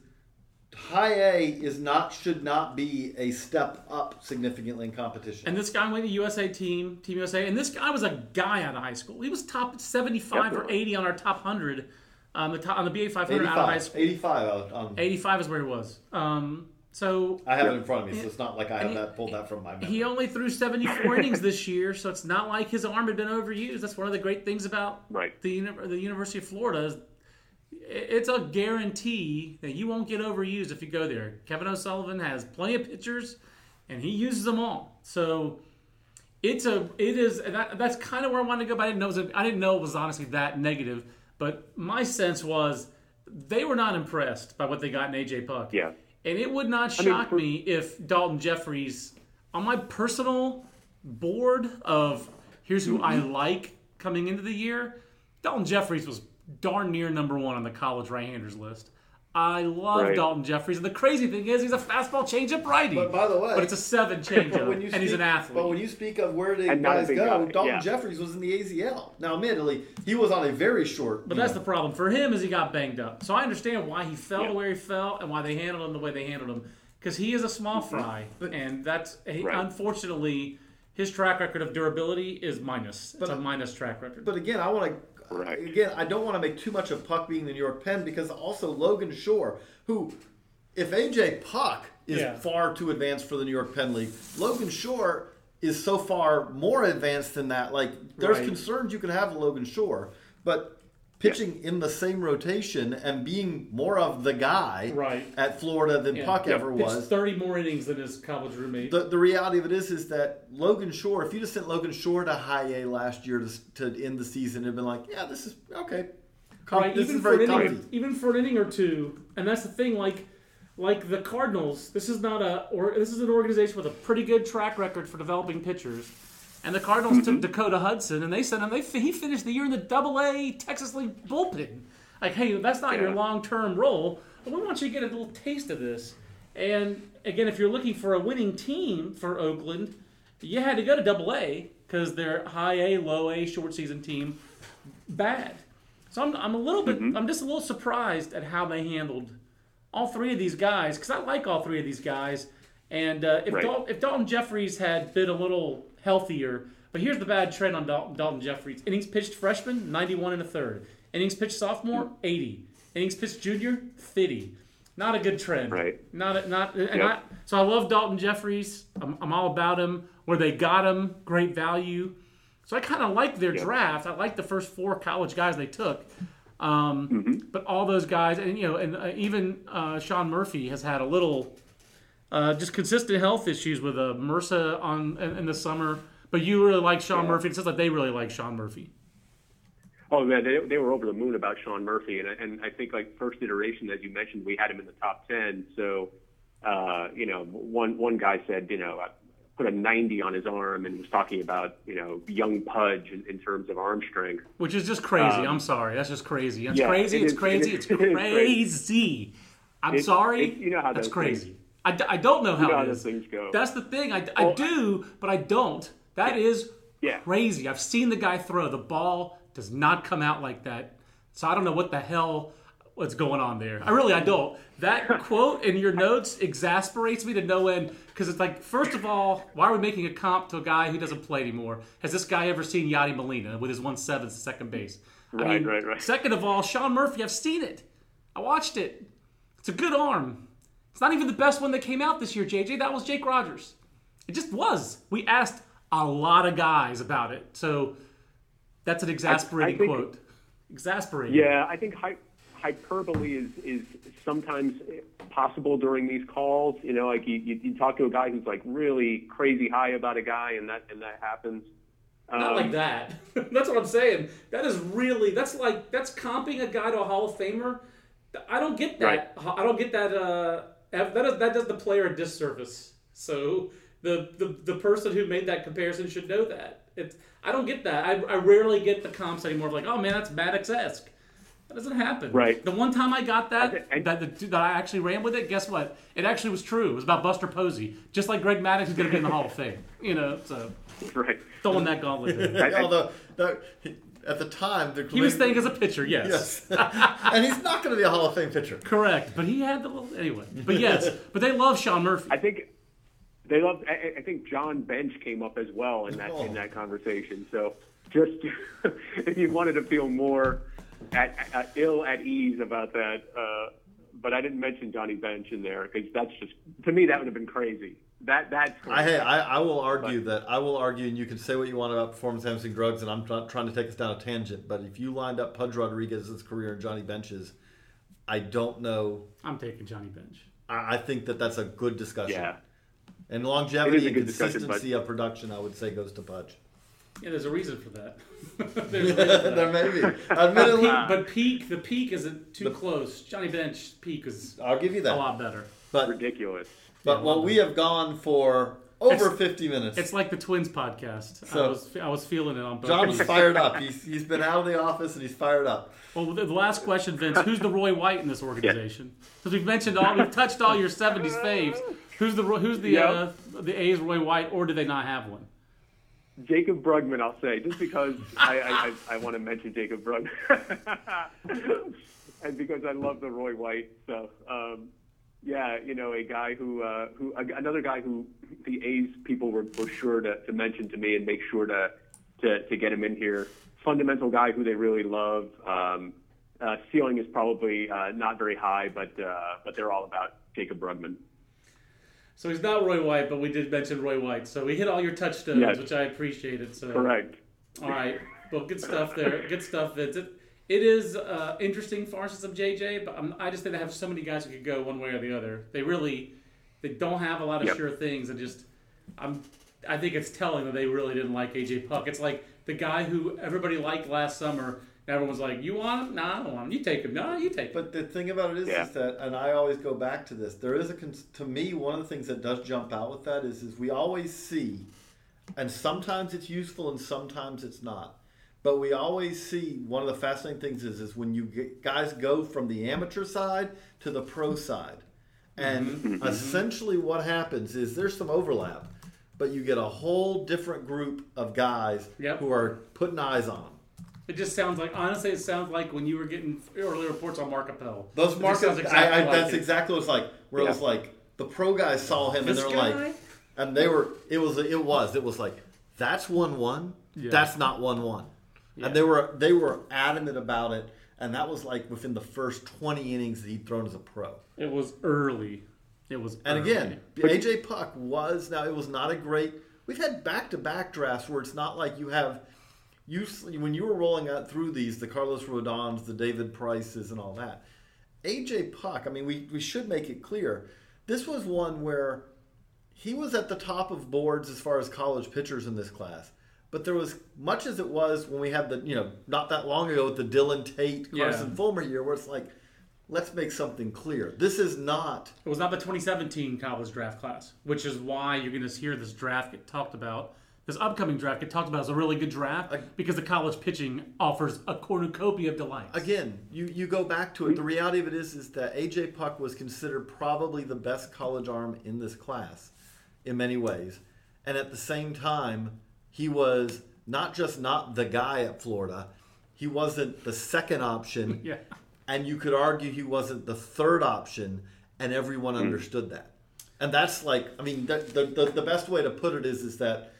High A is not should not be a step up significantly in competition. and this guy went to USA team, Team USA, and this guy was a guy out of high school. He was top seventy-five or eighty on our top hundred, um, the top on the BA five hundred out of high school. 85 out on, Eighty-five is where he was. Um, so I have it in front of me, so it's not like I have he- that pulled that from my memory. he only threw seventy-four innings this year, so it's not like his arm had been overused. That's one of the great things about Right. the the University of Florida. Is it's a guarantee that you won't get overused if you go there. Kevin O'Sullivan has plenty of pitchers, and he uses them all. So it's a it is that, that's kind of where I wanted to go. But I didn't know it was, I didn't know it was honestly that negative. But my sense was they were not impressed by what they got in AJ Puk. Yeah. And it would not mean, shock for- me if Daulton Jefferies, on my personal board of here's who I Mm-hmm. like coming into the year, Daulton Jefferies was darn near number one on the college right-handers list. I love Right. Daulton Jefferies. And the crazy thing is, he's a fastball changeup righty. But by the way- but it's a seven changeup, when you and he's an athlete. But when you speak of where the And not guys go, guy, Dalton yeah. Jeffries was in the AZL. Now, admittedly, he was on a very short. But that's the problem for him is he got banged up. So I understand why he fell Yeah. the way he fell and why they handled him the way they handled him because he is a small fry, and that's he, Right. unfortunately his track record of durability is minus. It's But- a minus track record. But again, I want to. Right. Again, I don't want to make too much of Puk being the New York Penn because also Logan Shore, who, if AJ Puk is Yeah. far too advanced for the New York Penn League, Logan Shore is so far more advanced than that. Like, there's Right. concerns you can have with Logan Shore, but pitching in the same rotation and being more of the guy Right. at Florida than Yeah. Puk Yeah, ever pitched was. thirty more innings than his college roommate. The, the reality of it is, is that Logan Shore. If you just sent Logan Shore to High A last year to, to end the season, it'd been like, yeah, this is okay. Com- right, even for an inning, even for an inning or two, and that's the thing. Like, like the Cardinals, this is not a or this is an organization with a pretty good track record for developing pitchers. And the Cardinals Mm-hmm. took Dakota Hudson, and they sent him. They he finished the year in the Double A Texas League bullpen. Like, hey, that's not your long term role. But we want you to get a little taste of this. And again, if you're looking for a winning team for Oakland, you had to go to Double A because they're high A, low A, short season team bad. So I'm, I'm a little bit, I'm just a little surprised at how they handled all three of these guys because I like all three of these guys. And uh, if, Right. Dal- if Daulton Jefferies had been a little healthier, but here's the bad trend on Dal- Daulton Jefferies: innings pitched freshman, 91 and a third; innings pitched sophomore, 80; innings pitched junior, 50. Not a good trend. Right. Not a, not. And Yep. I, so I love Daulton Jefferies. I'm, I'm all about him. Where they got him, great value. So I kind of like their Yep. draft. I like the first four college guys they took. Um, Mm-hmm. But all those guys, and you know, and uh, even uh, Sean Murphy has had a little uh, just consistent health issues with uh, MRSA on in, in the summer. But you really like Sean Murphy. It says like they really like Sean Murphy. Oh man, they, they were over the moon about Sean Murphy, and I- and I think like first iteration, as you mentioned, we had him in the top ten. So, uh, you know, one one guy said, you know, I put a 90 on his arm and was talking about, you know, young Pudge in, in terms of arm strength. Which is just crazy. I'm sorry. That's just crazy. It's Um, yeah, crazy. it It's is- crazy. it It's is- it is crazy. crazy. I'm It- sorry. you know how That's crazy. things- I, d- I don't know how know how it things go. That's the thing. I, I Well, do, but I don't. That is Yeah. crazy. I've seen the guy throw. The ball does not come out like that. So I don't know what the hell what's going on there. I really I don't. That quote in your notes exasperates me to no end because it's like, first of all, why are we making a comp to a guy who doesn't play anymore? Has this guy ever seen Yadi Molina with his one seventh second base? I Right, mean, right, right. Second of all, Sean Murphy, I've seen it. I watched it. It's a good arm. It's not even the best one that came out this year, JJ. That was Jake Rogers. It just was. We asked a lot of guys about it. So that's an exasperating think- quote. Exasperating. Yeah, I think hy- hyperbole is is sometimes possible during these calls. You know, like you, you, you talk to a guy who's like really crazy high about a guy, and that and that happens. Not Um, like that. that's what I'm saying. That is really that's like that's comping a guy to a Hall of Famer. I don't get that. I don't get that. Uh, that is, that does the player a disservice. So the, the the person who made that comparison should know that. It's I don't get that. I, I rarely get the comps anymore. Of like, oh man, that's Maddux esque. That doesn't happen. Right. The one time I got that, I thi- I- that, the, that I actually ran with it, guess what? It actually was true. It was about Buster Posey. Just like Greg Maddux is going to be in the Hall of Fame. You know, so Right. throwing that gauntlet there. Although the, at the time, the He was staying as a pitcher, yes. yes, and he's not going to be a Hall of Fame pitcher. Correct. But he had the little. Anyway. But yes. But they love Sean Murphy. I think they love. I, I think John Bench came up as well in that Oh. in that conversation. So just if you wanted to feel more at, at ill at ease about that, uh, but I didn't mention Johnny Bench in there because that's just to me that would have been crazy. That that's I, hey, I, I will argue that I will argue, and you can say what you want about performance-enhancing drugs, and I'm not trying to take us down a tangent. But if you lined up Pudge Rodriguez's career and Johnny Bench's, I don't know. I'm taking Johnny Bench. I, I think that that's a good discussion. yeah. And longevity and consistency of production, I would say, goes to Pudge. Yeah, there's a reason for that. reason for there that. may be. But Admittedly, peak, but peak, the peak isn't too close. Johnny Bench peak is I'll give you that. a lot better. But ridiculous. But well, we have gone for over It's- 50 minutes. It's like the Twins podcast. I So- was I was feeling it on both. John was fired up. He's, he's been out of the office and he's fired up. Well, the the last question, Vince. Who's the Roy White in this organization? Because we've mentioned all, we've touched all your '70s faves. Who's the who's the Yep. uh, the A's Roy White, or do they not have one? Jaycob Brugman, I'll say, just because I, I, I, I want to mention Jaycob Brugman, and because I love the Roy White. So, um, yeah, you know, a guy who, uh, who another guy who the A's people were, were sure to, to mention to me and make sure to, to, to get him in here. Fundamental guy who they really love. Um, uh, ceiling is probably uh, not very high, but uh, but they're all about Jaycob Brugman. So he's not Roy White, but we did mention Roy White. So we hit all your touchstones, Yes. which I appreciated. So Correct. All right. Well, good stuff there. Good stuff, Vince. It, it is uh, interesting farces of JJ, but I'm, I just think they have so many guys who could go one way or the other. They really, they don't have a lot of Yep. sure things, and just, I'm, I think it's telling that they really didn't like AJ Puk. It's like the guy who everybody liked last summer. and Everyone's like, "You want him? No, I don't want him. You take him. No, you take him." But the thing about it is, Yeah. is that, and I always go back to this. There is a, to me, one of the things that does jump out with that is, is we always see, and sometimes it's useful and sometimes it's not. But we always see one of the fascinating things is, is when you get, guys go from the amateur side to the pro side, and Mm-hmm. essentially what happens is there's some overlap, but you get a whole different group of guys Yep. who are putting eyes on them. It just sounds like, honestly, it sounds like when you were getting early reports on Mark Appel. Those It just exactly I, I, like that's it. exactly what it's like. Where it was like the pro guys saw him This and they're guy? like, and they were. It was. It was. It was like that's one one. Yeah. That's not one one. Yeah. And they were they were adamant about it. And that was like within the first twenty innings that he'd thrown as a pro. It was early. It was. And early. again, AJ Puk was now. It was not a great. We've had back to back drafts where it's not like you have. You when you were rolling out through these, the Carlos Rodons, the David Prices, and all that. AJ Puk. I mean, we we should make it clear. This was one where he was at the top of boards as far as college pitchers in this class. But there was much as it was when we had the you know not that long ago with the Dillon Tate Carson Yeah. Fulmer year, where it's like, let's make something clear. This is not It was not the 2017 college draft class, which is why you're going to hear this draft get talked about. This upcoming draft get talked about as a really good draft because the college pitching offers a cornucopia of delights. again, you, you go back to it. The reality of it is is that AJ Puk was considered probably the best college arm in this class in many ways. And at the same time, he was not just not the guy at Florida, he wasn't the second option. Yeah. And you could argue he wasn't the third option, and everyone hmm. understood that. And that's like, I mean, the, the, the, the best way to put it is is that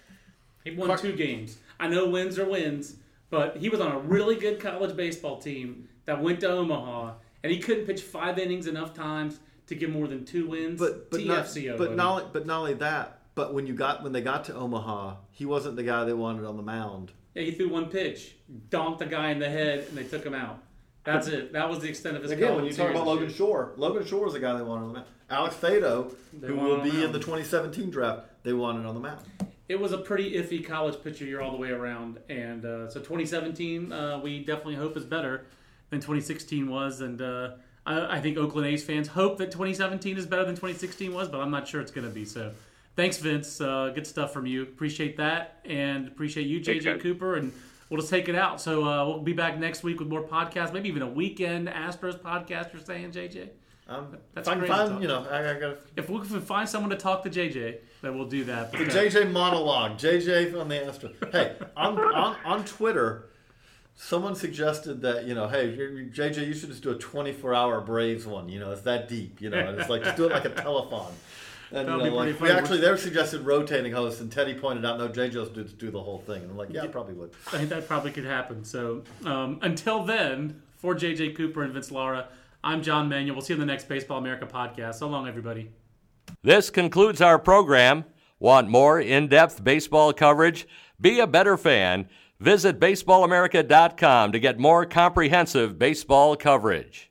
He won Clark- two games. I know wins are wins, but he was on a really good college baseball team that went to Omaha, and he couldn't pitch five innings enough times to get more than two wins. but but not, but not but not only that, but when you got when they got to Omaha, he wasn't the guy they wanted on the mound. Yeah, he threw one pitch, donked the guy in the head, and they took him out. That's it. That was the extent of his. Again, when you talk about Logan. Shore, Logan Shore was the guy they wanted on the mound. Alex Faedo, They who will be in the 2017 draft, they wanted on the mound. it was a pretty iffy college pitcher year all the way around, and uh, so 2017 uh, we definitely hope is better than 2016 was, and uh, I, I think Oakland A's fans hope that 2017 is better than 2016 was, but I'm not sure it's going to be. So, thanks, Vince. Uh, good stuff from you. Appreciate that, and appreciate you, JJ guys. Cooper, and. We'll just take it out. So uh, we'll be back next week with more podcasts, maybe even a weekend Astros podcast. You're saying, JJ? Um, That's if I can crazy find, talk. you know, I, I got If we can find someone to talk to JJ, then we'll do that. But, the uh, JJ monologue. JJ on the Astro. Hey, on, on on Twitter, someone suggested that you know, hey, JJ, you should just do a 24-hour Braves one. You know, it's that deep. You know, and it's like just do it like a telethon. And you That'd know, be like, pretty we actually they were suggested rotating hosts, and Teddy pointed out, no, JJ will do, do the whole thing. And I'm like, yeah, I probably would. I think that probably could happen. So um, until then, for JJ Cooper and Vince Lara, I'm John Manuel. We'll see you in the next Baseball America podcast. So long, everybody. This concludes our program. Want more in depth baseball coverage? Be a better fan. Visit baseballamerica.com to get more comprehensive baseball coverage.